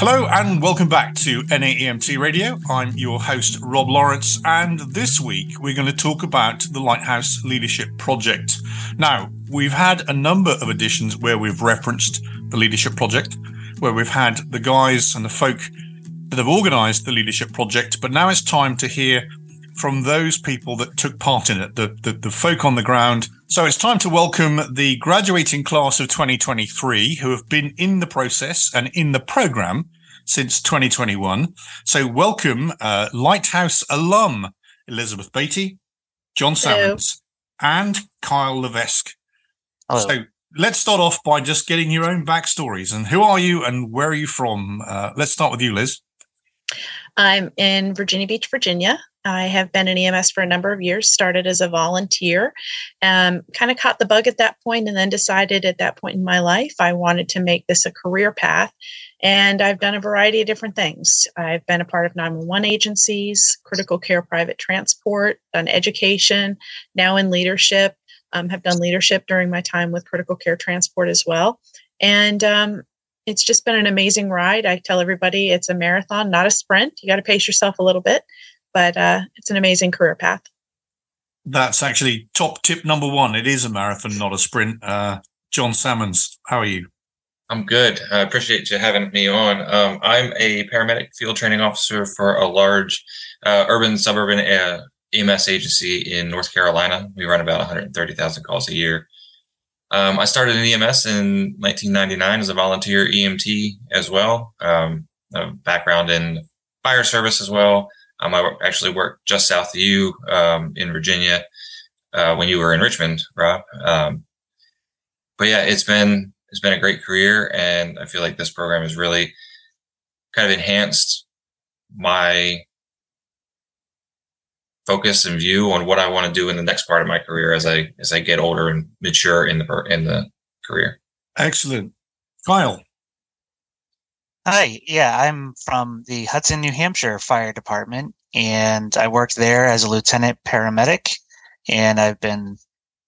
Hello and welcome back to NAEMT Radio. I'm your host, Rob Lawrence, and this week we're going to talk about the Lighthouse Leadership Project. Now, we've had a number of editions where we've referenced the Leadership Project, where we've had the guys and the folk that have organized the Leadership Project, but now it's time to hear from those people that took part in it, the, the, the folk on the ground. So it's time to welcome the graduating class of 2023 who have been in the process and in the program since 2021. So welcome, uh, Lighthouse alum Elizabeth Beatty, John Sammons, and Kyle Levesque. Hello. So let's start off by just getting your own backstories and who are you and where are you from? Uh, let's start with you, Liz. I'm in Virginia Beach, Virginia. I have been in EMS for a number of years, started as a volunteer, um, kind of caught the bug at that point, and then decided at that point in my life I wanted to make this a career path. And I've done a variety of different things. I've been a part of 911 agencies, critical care private transport, done education, now in leadership, um, have done leadership during my time with critical care transport as well. And um, it's just been an amazing ride. I tell everybody it's a marathon, not a sprint. You got to pace yourself a little bit but uh, it's an amazing career path. That's actually top tip number one. It is a marathon, not a sprint. Uh, John Sammons, how are you? I'm good. I appreciate you having me on. Um, I'm a paramedic field training officer for a large uh, urban suburban uh, EMS agency in North Carolina. We run about 130,000 calls a year. Um, I started in EMS in 1999 as a volunteer EMT as well. Um, background in fire service as well. Um, I actually worked just south of you um, in Virginia uh, when you were in Richmond, Rob. Um, but yeah, it's been it's been a great career, and I feel like this program has really kind of enhanced my focus and view on what I want to do in the next part of my career as I as I get older and mature in the in the career. Excellent, Kyle. Hi, yeah, I'm from the Hudson, New Hampshire Fire Department, and I worked there as a lieutenant paramedic. And I've been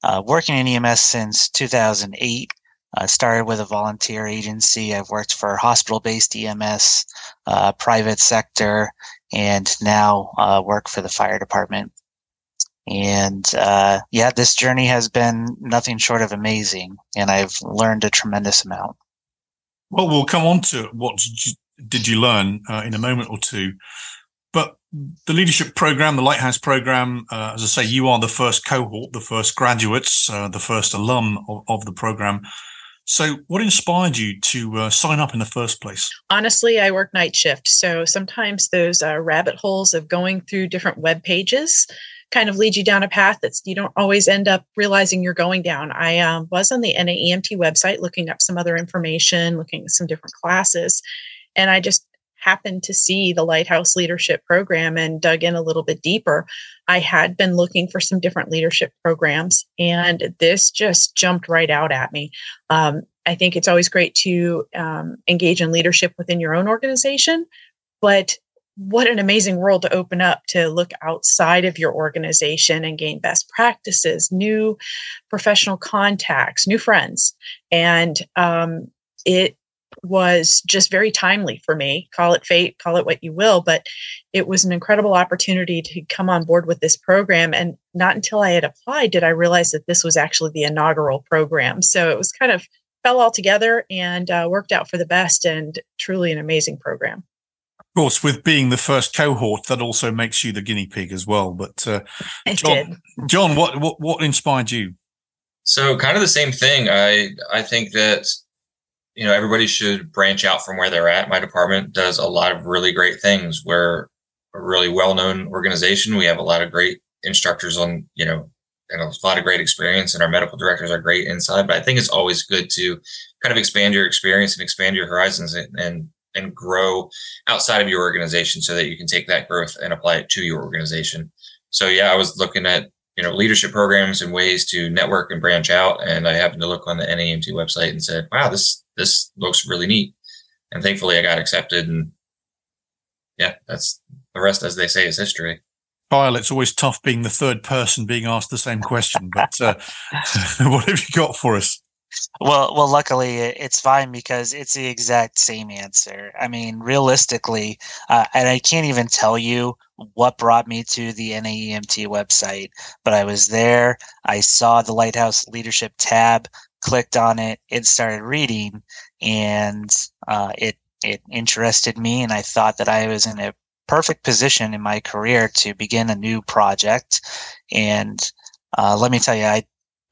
uh, working in EMS since 2008. I started with a volunteer agency. I've worked for hospital-based EMS, uh, private sector, and now uh, work for the fire department. And uh, yeah, this journey has been nothing short of amazing, and I've learned a tremendous amount. Well, we'll come on to what did you, did you learn uh, in a moment or two. But the leadership program, the Lighthouse program, uh, as I say, you are the first cohort, the first graduates, uh, the first alum of, of, the program. So, what inspired you to uh, sign up in the first place? Honestly, I work night shift. So, sometimes those uh, rabbit holes of going through different web pages kind of lead you down a path that you don't always end up realizing you're going down. I um, was on the NAEMT website looking up some other information, looking at some different classes, and I just happened to see the Lighthouse Leadership Program and dug in a little bit deeper. I had been looking for some different leadership programs, and this just jumped right out at me. Um, I think it's always great to um, engage in leadership within your own organization, but what an amazing world to open up to look outside of your organization and gain best practices, new professional contacts, new friends. And um, it was just very timely for me. Call it fate, call it what you will, but it was an incredible opportunity to come on board with this program. And not until I had applied did I realize that this was actually the inaugural program. So it was kind of fell all together and uh, worked out for the best and truly an amazing program. Of course, with being the first cohort, that also makes you the guinea pig as well. But uh, John, John, what, what what inspired you? So, kind of the same thing. I I think that you know everybody should branch out from where they're at. My department does a lot of really great things. We're a really well known organization. We have a lot of great instructors on you know and a lot of great experience, and our medical directors are great inside. But I think it's always good to kind of expand your experience and expand your horizons and, and and grow outside of your organization so that you can take that growth and apply it to your organization. So yeah, I was looking at you know leadership programs and ways to network and branch out, and I happened to look on the NAEMT website and said, "Wow, this this looks really neat." And thankfully, I got accepted, and yeah, that's the rest, as they say, is history. Kyle, it's always tough being the third person being asked the same question, but uh, what have you got for us? well, well, luckily it's fine because it's the exact same answer. I mean, realistically, uh, and I can't even tell you what brought me to the NAEMT website, but I was there. I saw the Lighthouse Leadership tab, clicked on it, it started reading, and uh, it it interested me, and I thought that I was in a perfect position in my career to begin a new project. And uh, let me tell you, I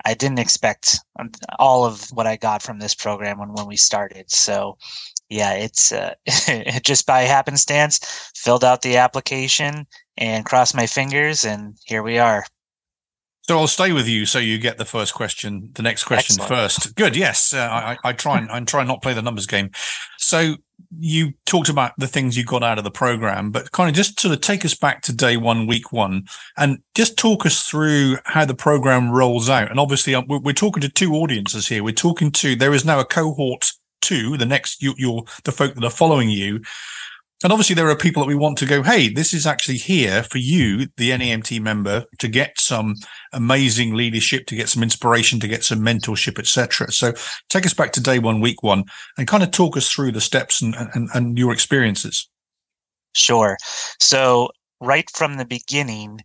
I didn't expect all of what I got from this program when when we started. So yeah, it's uh, just by happenstance filled out the application and crossed my fingers, and here we are. So I'll stay with you, so you get the first question, the next question Excellent. first. Good. Yes, uh, I, I, try and I try and not play the numbers game. So you talked about the things you got out of the program, but kind of just sort of take us back to day one, week one, and just talk us through how the program rolls out. And obviously, uh, we're talking to two audiences here. We're talking to there is now a cohort two, the next you, you're the folk that are following you, and obviously, there are people that we want to go, hey, this is actually here for you, the NAEMT member, to get some amazing leadership, to get some inspiration, to get some mentorship, etc. So take us back to day one, week one, and kind of talk us through the steps and, and, and your experiences. Sure. So right from the beginning,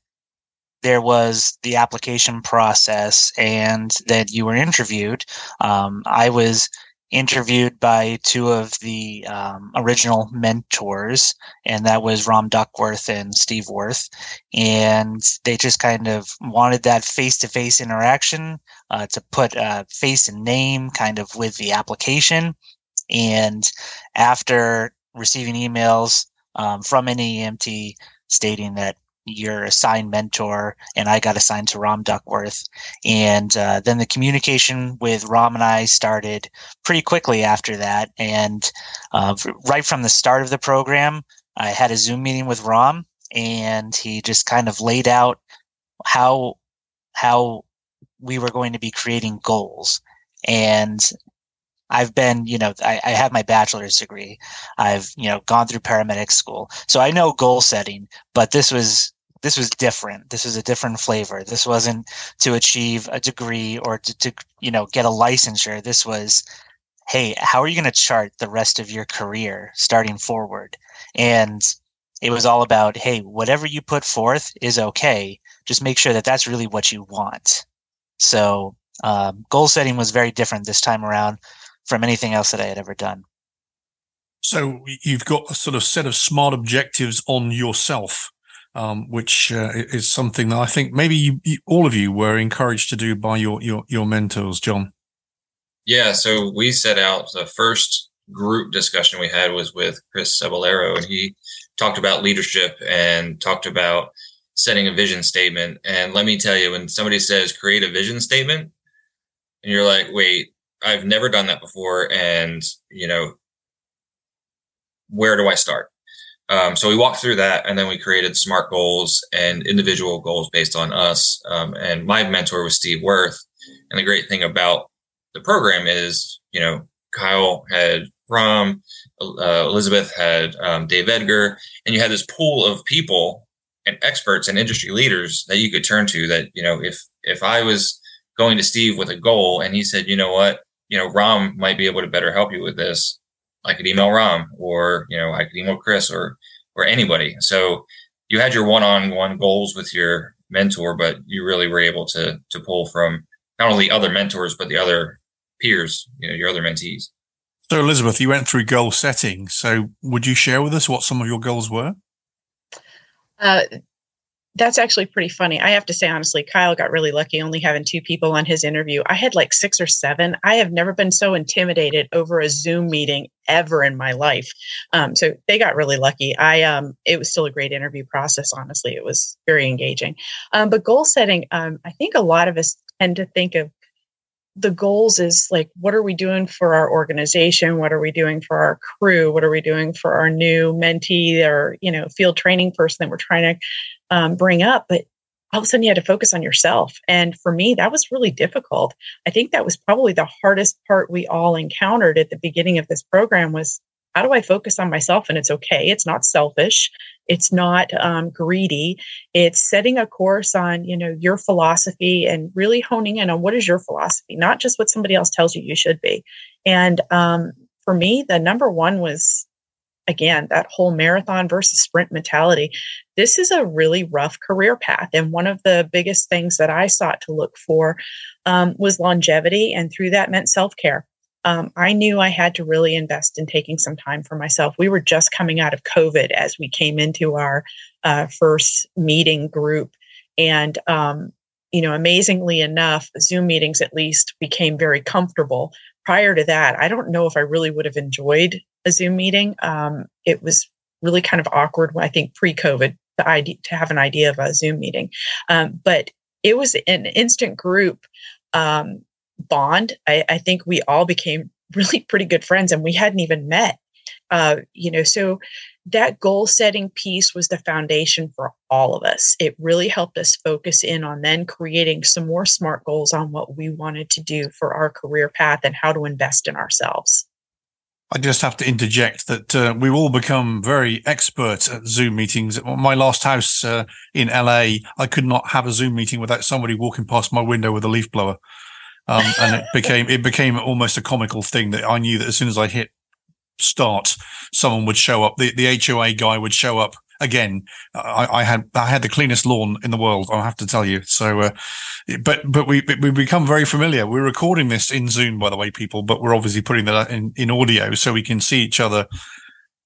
there was the application process and that you were interviewed. Um, I was interviewed by two of the um, original mentors, and that was Rom Duckworth and Steve Worth. And they just kind of wanted that face to face interaction uh, to put a face and name kind of with the application. And after receiving emails um, from NAEMT stating that your assigned mentor, and I got assigned to Rom Duckworth. And uh, then the communication with Rom and I started pretty quickly after that. And uh, right from the start of the program, I had a Zoom meeting with Rom, and he just kind of laid out how how we were going to be creating goals. And I've been, you know, I, I, have my bachelor's degree. I've, you know, gone through paramedic school. So I know goal setting, but this was this was different. This was a different flavor. This wasn't to achieve a degree or to, to you know get a licensure. This was, hey, how are you going to chart the rest of your career starting forward? And it was all about, hey, whatever you put forth is okay. Just make sure that that's really what you want. So um, goal setting was very different this time around from anything else that I had ever done. So you've got a sort of set of smart objectives on yourself um, which uh, is something that I think maybe you, you, all of you were encouraged to do by your, your your mentors, John. Yeah, so we set out the first group discussion we had was with Chris Cebollero, and he talked about leadership and talked about setting a vision statement. And let me tell you, when somebody says create a vision statement, and you're like, wait, I've never done that before, and you know, where do I start? Um, so we walked through that, and then we created smart goals and individual goals based on us. Um, and my mentor was Steve Worth. And the great thing about the program is, you know, Kyle had Rom, uh, Elizabeth had um, Dave Edgar, and you had this pool of people and experts and industry leaders that you could turn to. That you know, if if I was going to Steve with a goal and he said, you know what, you know, Rom might be able to better help you with this I could email Rom or, you know, I could email Chris or, or anybody. So you had your one-on-one goals with your mentor, but you really were able to, to pull from not only other mentors, but the other peers, you know, your other mentees. So Elizabeth, you went through goal setting. So would you share with us what some of your goals were? Uh, that's actually pretty funny. I have to say, honestly, Kyle got really lucky only having two people on his interview. I had like six or seven. I have never been so intimidated over a Zoom meeting ever in my life. Um, so they got really lucky. I, um, it was still a great interview process. Honestly, it was very engaging. Um, but goal setting, um, I think a lot of us tend to think of the goals is like what are we doing for our organization what are we doing for our crew what are we doing for our new mentee or you know field training person that we're trying to um, bring up, but all of a sudden you had to focus on yourself. And for me, that was really difficult. I think that was probably the hardest part we all encountered at the beginning of this program was how do I focus on myself? And it's okay. It's not selfish. It's not um, greedy. It's setting a course on, you know, your philosophy and really honing in on what is your philosophy, not just what somebody else tells you you should be. And um, for me, the number one was again that whole marathon versus sprint mentality this is a really rough career path and one of the biggest things that i sought to look for um, was longevity and through that meant self-care um, I knew I had to really invest in taking some time for myself. We were just coming out of COVID as we came into our uh, first meeting group. And, um, you know, amazingly enough, Zoom meetings at least became very comfortable. Prior to that, I don't know if I really would have enjoyed a Zoom meeting. Um, it was really kind of awkward, when I think, pre COVID to, idea, to have an idea of a Zoom meeting. Um, but it was an instant group um, bond. I, I, think we all became really pretty good friends and we hadn't even met. Uh, you know, so that goal setting piece was the foundation for all of us. It really helped us focus in on then creating some more smart goals on what we wanted to do for our career path and how to invest in ourselves. I just have to interject that uh, we've all become very expert at Zoom meetings. At my last house uh, in LA, I could not have a Zoom meeting without somebody walking past my window with a leaf blower. Um, and it became it became almost a comical thing that I knew that as soon as I hit start, someone would show up. The the HOA guy would show up again. I, I had I had the cleanest lawn in the world. I have to tell you. So, uh, but but we we become very familiar. We're recording this in Zoom, by the way, people. But we're obviously putting that in in audio so we can see each other.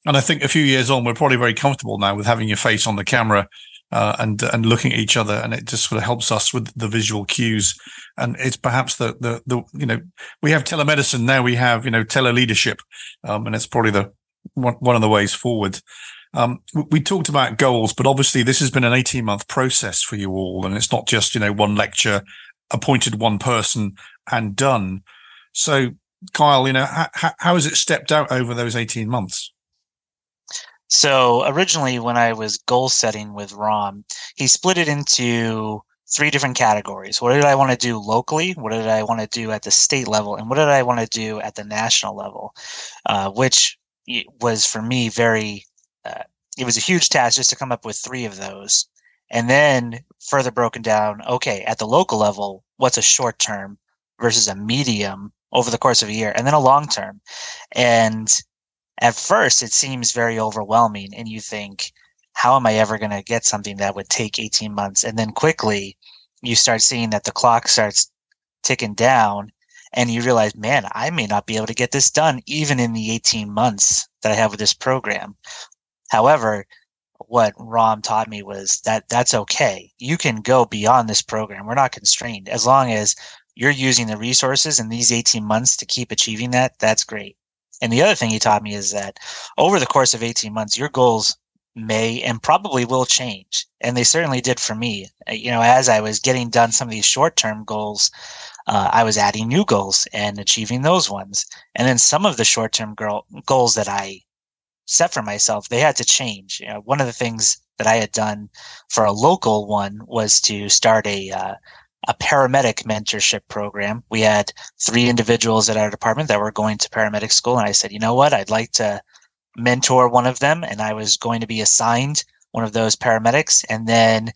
And I think a few years on, we're probably very comfortable now with having your face on the camera uh, and and looking at each other, and it just sort of helps us with the visual cues. And it's perhaps the the the you know we have telemedicine now, we have you know tele leadership, um, and it's probably the one, one of the ways forward. Um, we talked about goals, but obviously this has been an 18 month process for you all. And it's not just, you know, one lecture, appointed one person and done. So Kyle, you know, how, how has it stepped out over those 18 months? So originally, when I was goal setting with Rom, he split it into three different categories. What did I want to do locally? What did I want to do at the state level? And what did I want to do at the national level? Uh, which was for me very, uh, it was a huge task just to come up with three of those. And then further broken down, okay, at the local level, what's a short term versus a medium over the course of a year, and then a long term. And at first it seems very overwhelming and you think how am i ever going to get something that would take 18 months and then quickly you start seeing that the clock starts ticking down and you realize man i may not be able to get this done even in the 18 months that i have with this program however what rom taught me was that that's okay you can go beyond this program we're not constrained as long as you're using the resources in these 18 months to keep achieving that that's great and the other thing he taught me is that over the course of 18 months, your goals may and probably will change. And they certainly did for me. Uh, you know, as I was getting done some of these short term goals, uh, I was adding new goals and achieving those ones. And then some of the short term goals that I set for myself, they had to change. You know, one of the things that I had done for a local one was to start a uh, a paramedic mentorship program. We had three individuals at our department that were going to paramedic school. And I said, you know what? I'd like to mentor one of them. And I was going to be assigned one of those paramedics. And then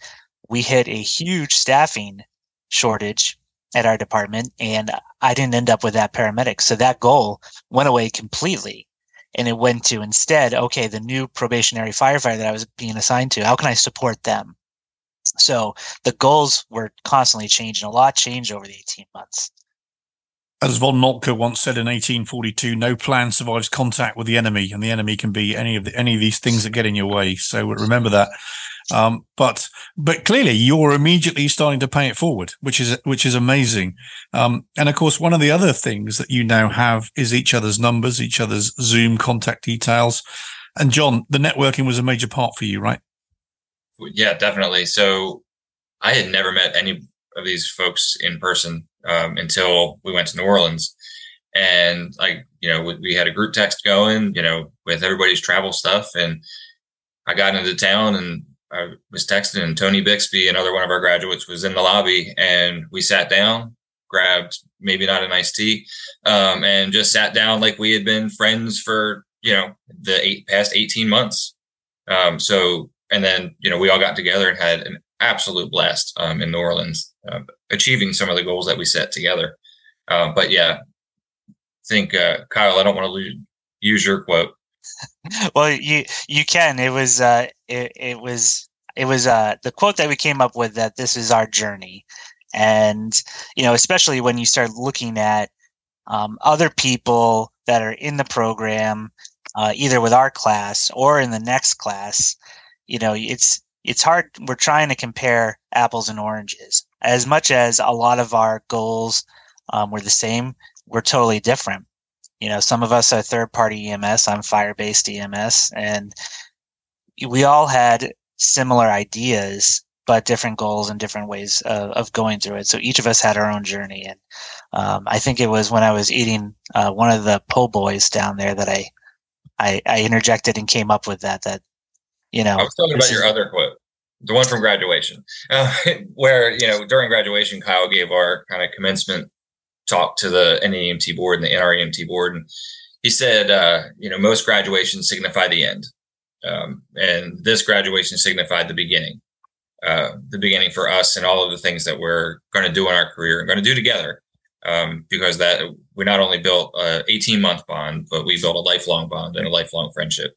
we hit a huge staffing shortage at our department. And I didn't end up with that paramedic. So that goal went away completely. And it went to instead, okay, the new probationary firefighter that I was being assigned to, how can I support them? So the goals were constantly changing. A lot changed over the 18 months. As von Moltke once said in 1842, no plan survives contact with the enemy, and the enemy can be any of the, any of these things that get in your way. So remember that. Um, but but clearly, you're immediately starting to pay it forward, which is which is amazing. Um, and of course, one of the other things that you now have is each other's numbers, each other's Zoom contact details. And John, the networking was a major part for you, right? yeah, definitely. So I had never met any of these folks in person um, until we went to New Orleans. And like, you know, we, we, had a group text going, you know, with everybody's travel stuff. And I got into town and I was texting and Tony Bixby, another one of our graduates was in the lobby and we sat down, grabbed maybe not a nice tea, um, and just sat down like we had been friends for you know, the eight past 18 months. Um, so, and then, you know, we all got together and had an absolute blast um, in New Orleans, uh, achieving some of the goals that we set together. Uh, but yeah, I think, uh, Kyle, I don't want to lose, use your quote. well, you, you can, it was, uh, it, it was, it was, uh, the quote that we came up with that this is our journey. And, you know, especially when you start looking at, um, other people that are in the program, uh, either with our class or in the next class, you know, it's it's hard. We're trying to compare apples and oranges. As much as a lot of our goals um, were the same, we're totally different. You know, some of us are third party EMS. I'm fire based EMS, and we all had similar ideas but different goals and different ways of, of, going through it. So each of us had our own journey. And um, I think it was when I was eating uh, one of the po' boys down there that I, I, I interjected and came up with that. That you know, I was talking about is, your other quote, the one from graduation, uh, where you know during graduation, Kyle gave our kind of commencement talk to the NAEMT board and the NREMT board, and he said, uh, you know, most graduations signify the end. Um, and this graduation signified the beginning uh, the beginning for us and all of the things that we're going to do in our career and going to do together. Um, because that we not only built a 18 month bond, but we built a lifelong bond and a lifelong friendship.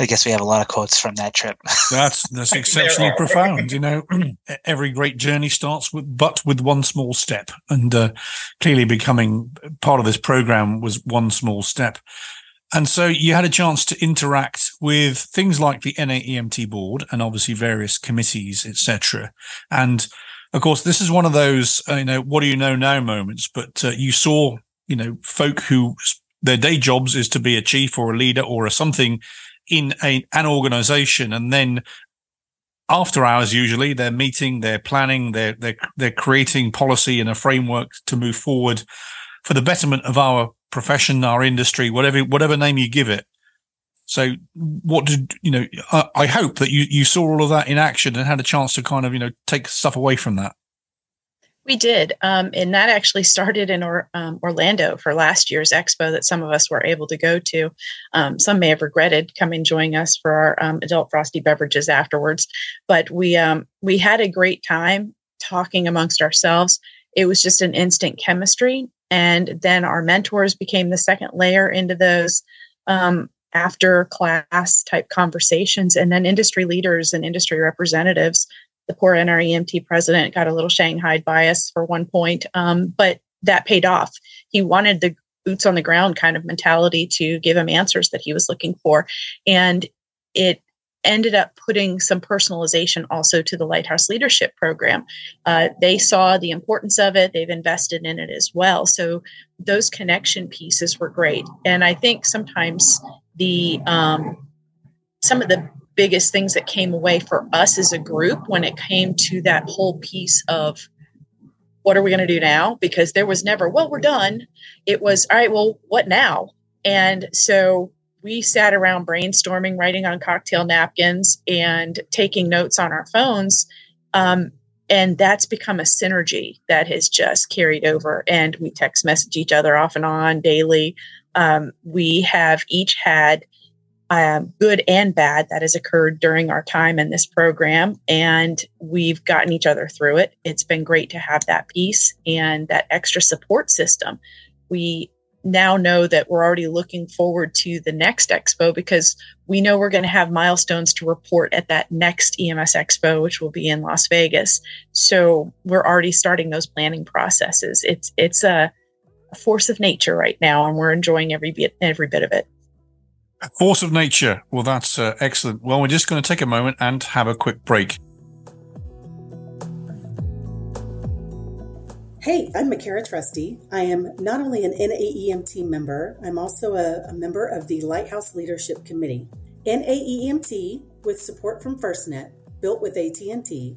I guess we have a lot of quotes from that trip. That's that's exceptionally profound. You know, every great journey starts with but with one small step, and uh, clearly becoming part of this program was one small step. And so you had a chance to interact with things like the NAEMT board and obviously various committees, etc. And of course, this is one of those, uh, you know, what do you know now moments, but uh, you saw, you know, folk who their day jobs is to be a chief or a leader or a something in a, an organization. And then after hours, usually they're meeting, they're planning, they're, they're, they're creating policy and a framework to move forward for the betterment of our profession, our industry, whatever whatever name you give it. So, what did you know? I, I, hope that you you saw all of that in action and had a chance to kind of you know take stuff away from that. We did, um, and that actually started in or, um, Orlando for last year's expo that some of us were able to go to. Um, some may have regretted coming joining us for our um, adult frosty beverages afterwards, but we um, we had a great time talking amongst ourselves. It was just an instant chemistry, and then our mentors became the second layer into those um, after class type conversations. And then industry leaders and industry representatives. The poor NREMT president got a little shanghaied bias for one point, um, but that paid off. He wanted the boots on the ground kind of mentality to give him answers that he was looking for. And it ended up putting some personalization also to the Lighthouse Leadership Program. Uh, they saw the importance of it, they've invested in it as well. So those connection pieces were great. And I think sometimes the um, some of the biggest things that came away for us as a group when it came to that whole piece of what are we going to do now? Because there was never, well, we're done. It was, all right, well, what now? And so we sat around brainstorming, writing on cocktail napkins, and taking notes on our phones. Um, and that's become a synergy that has just carried over. And we text message each other off and on daily. Um, we have each had um, good and bad that has occurred during our time in this program, and we've gotten each other through it. It's been great to have that piece and that extra support system. We now know that we're already looking forward to the next expo because we know we're going to have milestones to report at that next EMS expo, which will be in Las Vegas. So we're already starting those planning processes. It's it's a, force of nature right now, and we're enjoying every bit every bit of it. Force of nature. Well, that's uh, excellent. Well, we're just going to take a moment and have a quick break. Hey, I'm Makara Trusty. I am not only an NAEMT member, I'm also a, a, member of the Lighthouse Leadership Committee. NAEMT, with support from FirstNet, built with AT&T,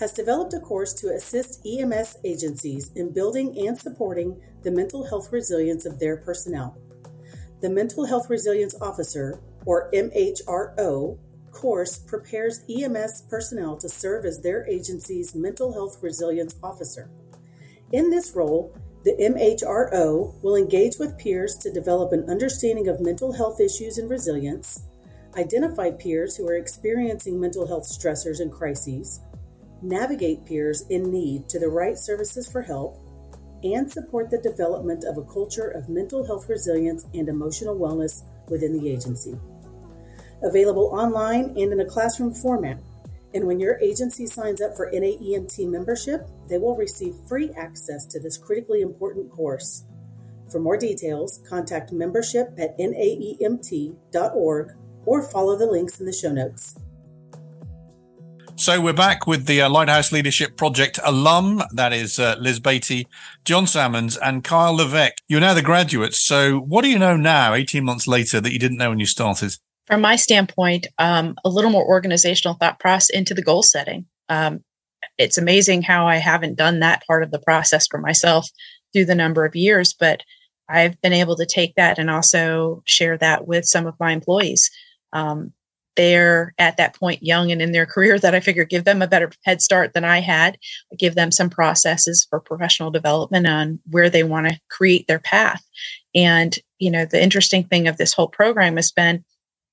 has developed a course to assist EMS agencies in building and supporting the mental health resilience of their personnel. The Mental Health Resilience Officer, or MHRO, course prepares EMS personnel to serve as their agency's mental health resilience officer. In this role, The MHRO will engage with peers to develop an understanding of mental health issues and resilience, identify peers who are experiencing mental health stressors and crises, navigate peers in need to the right services for help, and support the development of a culture of mental health resilience and emotional wellness within the agency. Available online and in a classroom format. And when your agency signs up for NAEMT membership, they will receive free access to this critically important course. For more details, contact membership at naemt.org or follow the links in the show notes. So we're back with the uh, Lighthouse Leadership Project alum. That is uh, Liz Beatty, John Sammons, and Kyle Levesque. You're now the graduates. So what do you know now, 18 months later, that you didn't know when you started? From my standpoint, um, a little more organizational thought process into the goal setting. Um, it's amazing how I haven't done that part of the process for myself through the number of years, but I've been able to take that and also share that with some of my employees. Um, they're at that point young and in their career that I figure give them a better head start than I had, give them some processes for professional development on where they want to create their path. And, you know, the interesting thing of this whole program has been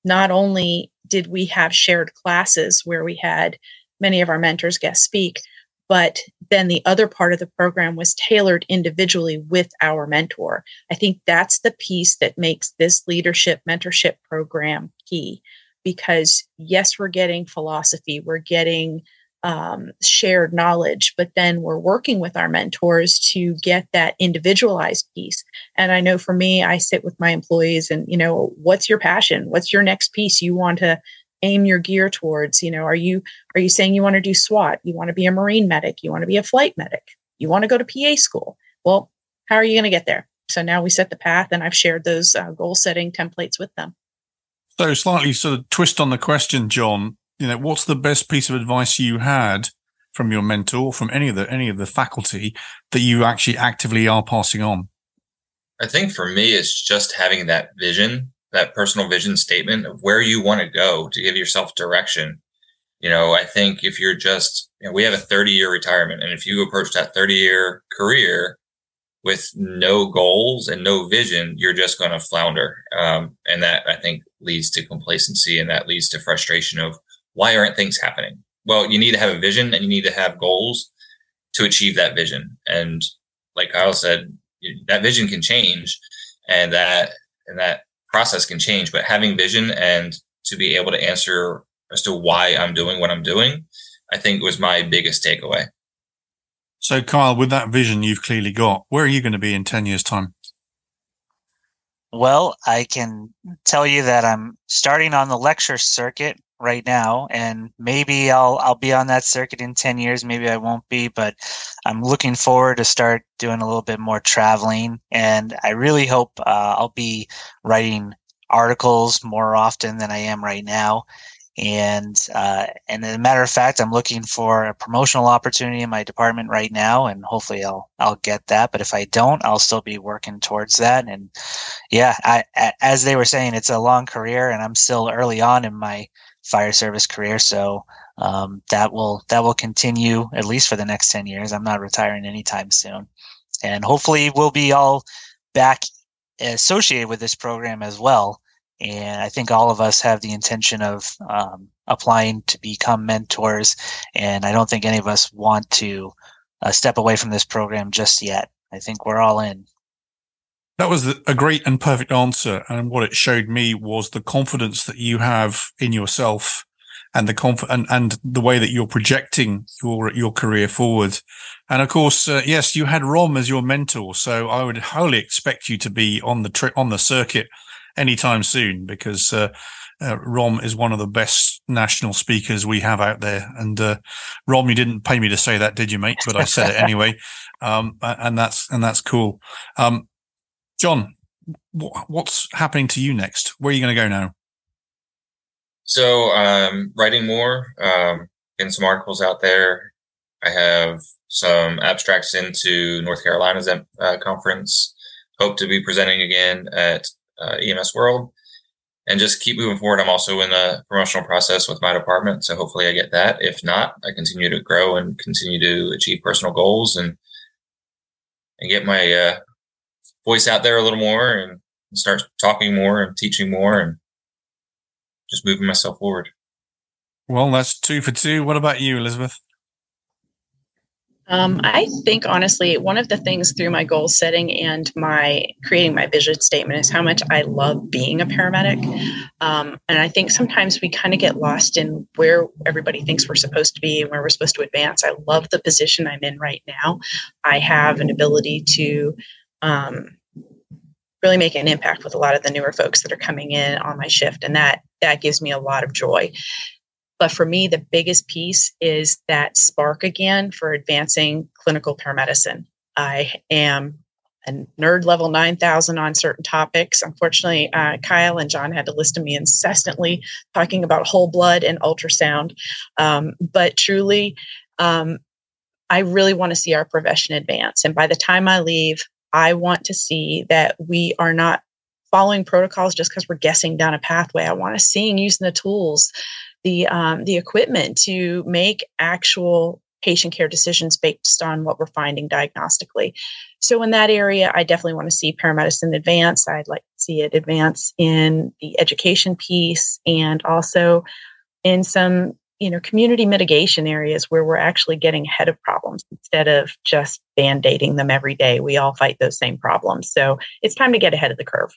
not only did we have shared classes where we had many of our mentors guest speak, but then the other part of the program was tailored individually with our mentor. I think that's the piece that makes this leadership mentorship program key because yes, we're getting philosophy, we're getting um, shared knowledge, but then we're working with our mentors to get that individualized piece. And I know for me, I sit with my employees and, you know, what's your passion? What's your next piece you want to aim your gear towards? You know, are you, are you saying you want to do SWAT? You want to be a Marine medic? You want to be a flight medic? You want to go to PA school? Well, how are you going to get there? So now we set the path and I've shared those uh, goal setting templates with them. So slightly sort of twist on the question, John. You know, what's the best piece of advice you had from your mentor, from any of the any of the faculty that you actually actively are passing on? I think for me, it's just having that vision, that personal vision statement of where you want to go to give yourself direction. You know, I think if you're just, you know, we have a 30 year retirement, and if you approach that 30 year career with no goals and no vision, you're just going to flounder. Um, and that I think leads to complacency and that leads to frustration of why aren't things happening? Well, you need to have a vision and you need to have goals to achieve that vision. And like Kyle said, that vision can change and that, and that process can change, but having vision and to be able to answer as to why I'm doing what I'm doing, I think was my biggest takeaway. So, Kyle, with that vision you've clearly got, where are you going to be in 10 years' time? Well, I can tell you that I'm starting on the lecture circuit right now, and maybe I'll I'll be on that circuit in 10 years. Maybe I won't be, but I'm looking forward to start doing a little bit more traveling, and I really hope uh, I'll be writing articles more often than I am right now and uh, and as a matter of fact, I'm looking for a promotional opportunity in my department right now, and hopefully I'll I'll get that. But if I don't, I'll still be working towards that. And yeah, I, as they were saying, it's a long career, and I'm still early on in my fire service career, so um, that will that will continue at least for the next ten years. I'm not retiring anytime soon, and hopefully we'll be all back associated with this program as well and I think all of us have the intention of um, applying to become mentors. And I don't think any of us want to uh, step away from this program just yet. I think we're all in. That was a great and perfect answer. And what it showed me was the confidence that you have in yourself and the conf- and, and the way that you're projecting your your career forward. And of course, uh, yes, you had Rom as your mentor, so I would wholly expect you to be on the tri- on the circuit anytime soon because uh, uh, Rom is one of the best national speakers we have out there. And uh, Rom, you didn't pay me to say that, did you, mate? But I said it anyway, um, and that's and that's cool. Um, John, what's happening to you next? Where are you going to go now? So, um, writing more, um, getting some articles out there. I have some abstracts into North Carolina's uh, conference. Hope to be presenting again at uh, EMS world and just keep moving forward. I'm also in the promotional process with my department. So hopefully I get that. If not, I continue to grow and continue to achieve personal goals and, and get my uh, voice out there a little more and start talking more and teaching more and just moving myself forward. Well, that's two for two. What about you, Elizabeth? Um, I think honestly, one of the things through my goal setting and my creating my vision statement is how much I love being a paramedic. Um, and I think sometimes we kind of get lost in where everybody thinks we're supposed to be and where we're supposed to advance. I love the position I'm in right now. I have an ability to um, really make an impact with a lot of the newer folks that are coming in on my shift, and that that gives me a lot of joy. But for me, the biggest piece is that spark again for advancing clinical paramedicine. I am a nerd level 9000 on certain topics. Unfortunately, uh, Kyle and John had to listen to me incessantly talking about whole blood and ultrasound. Um, but truly, um, I really want to see our profession advance. And by the time I leave, I want to see that we are not following protocols just because we're guessing down a pathway. I want to see and using the tools the um, the equipment to make actual patient care decisions based on what we're finding diagnostically. So in that area, I definitely want to see paramedicine advance. I'd like to see it advance in the education piece and also in some you know community mitigation areas where we're actually getting ahead of problems instead of just band-aiding them every day we all fight those same problems so it's time to get ahead of the curve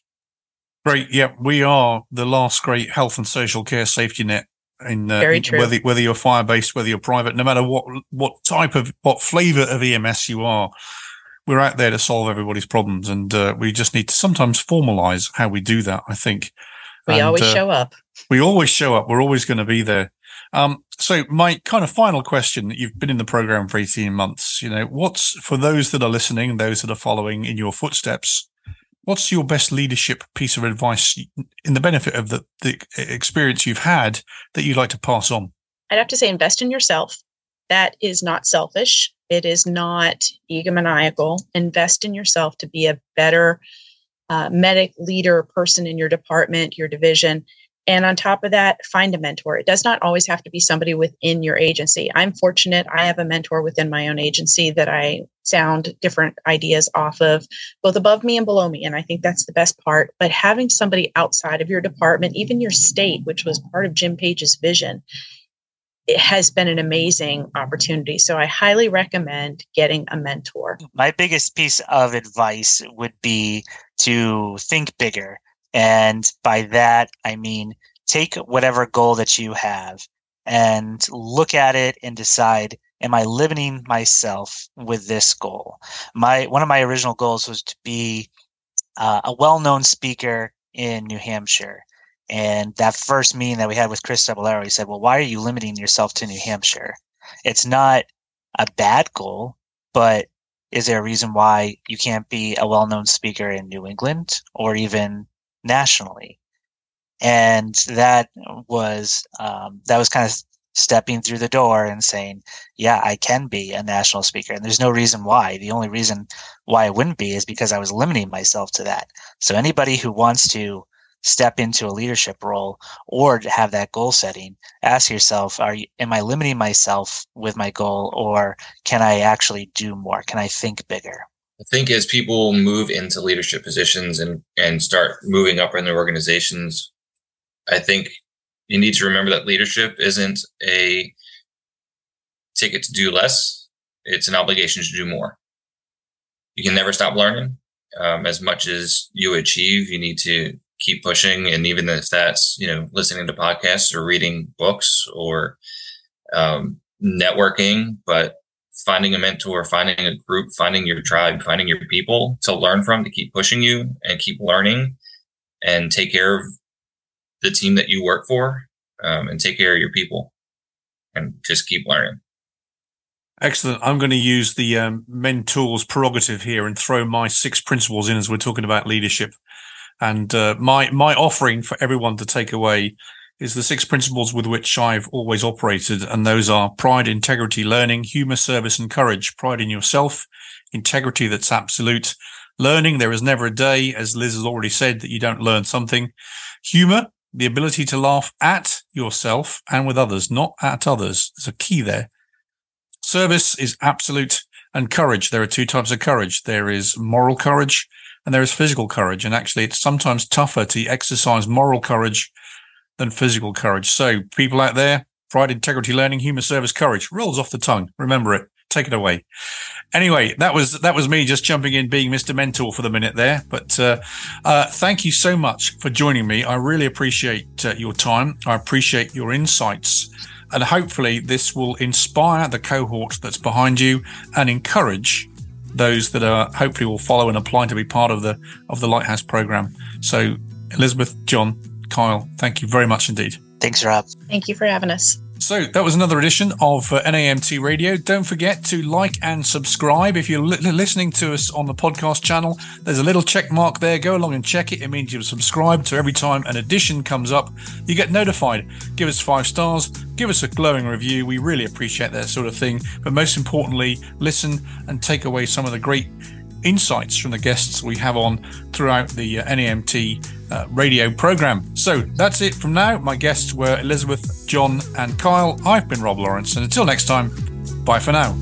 Great. Yeah, we are the last great health and social care safety net in uh, Very true. whether whether you're fire based, whether you're private, no matter what what type of what flavor of EMS you are, we're out there to solve everybody's problems, and uh, we just need to sometimes formalize how we do that. I think we And, always uh, show up we always show up. We're always going to be there. Um, so my kind of final question: that You've been in the program for eighteen months. You know, what's for those that are listening, those that are following in your footsteps? What's your best leadership piece of advice in the benefit of the, the experience you've had that you'd like to pass on? I'd have to say invest in yourself. That is not selfish. It is not egomaniacal. Invest in yourself to be a better uh, medic leader person in your department, your division. And on top of that, find a mentor. It does not always have to be somebody within your agency. I'm fortunate. I have a mentor within my own agency that I sound different ideas off of, both above me and below me. And I think that's the best part. But having somebody outside of your department, even your state, which was part of Jim Page's vision, it has been an amazing opportunity. So I highly recommend getting a mentor. My biggest piece of advice would be to think bigger. And by that, I mean, take whatever goal that you have and look at it and decide, am I limiting myself with this goal? My, one of my original goals was to be uh, a well-known speaker in New Hampshire. And that first meeting that we had with Chris Cebollero, he said, well, why are you limiting yourself to New Hampshire? It's not a bad goal, but is there a reason why you can't be a well-known speaker in New England or even nationally? And that was um, that was kind of stepping through the door and saying, "Yeah, I can be a national speaker." And there's no reason why. The only reason why I wouldn't be is because I was limiting myself to that. So anybody who wants to step into a leadership role or have that goal setting, ask yourself, are you, am I limiting myself with my goal or can I actually do more? Can I think bigger? I think as people move into leadership positions and and start moving up in their organizations, I think you need to remember that leadership isn't a ticket to do less; it's an obligation to do more. You can never stop learning. Um, as much as you achieve, you need to keep pushing, and even if that's you know listening to podcasts or reading books or um, networking, but finding a mentor, finding a group, finding your tribe, finding your people to learn from, to keep pushing you and keep learning and take care of the team that you work for um, and take care of your people and just keep learning. Excellent. I'm going to use the um, mentor's prerogative here and throw my six principles in as we're talking about leadership. And uh, my my offering for everyone to take away is the six principles with which I've always operated, and those are pride, integrity, learning, humor, service, and courage. Pride in yourself, integrity that's absolute, learning. There is never a day, as Liz has already said, that you don't learn something. Humor, the ability to laugh at yourself and with others, not at others. There's a key there. Service is absolute, And courage, there are two types of courage. There is moral courage and there is physical courage. And actually, it's sometimes tougher to exercise moral courage than physical courage. So, people out there, pride, integrity, learning, human service, courage rolls off the tongue. Remember it. Take it away. Anyway, that was that was me just jumping in, being Mr. Mentor for the minute there. But uh, uh, thank you so much for joining me. I really appreciate uh, your time. I appreciate your insights and hopefully, this will inspire the cohort that's behind you and encourage those that are hopefully will follow and apply to be part of the of the Lighthouse program. So, Elizabeth, John, Kyle, thank you very much indeed. Thanks, Rob. Thank you for having us. So that was another edition of uh, NAEMT Radio. Don't forget to like and subscribe. If you're li- listening to us on the podcast channel, there's a little check mark there. Go along and check it. It means you've subscribed. So every time an edition comes up, you get notified. Give us five stars. Give us a glowing review. We really appreciate that sort of thing. But most importantly, listen and take away some of the great insights from the guests we have on throughout the uh, NAEMT uh, radio program. So that's it from now. My guests were Elizabeth, John, and Kyle. I've been Rob Lawrence, and until next time, bye for now.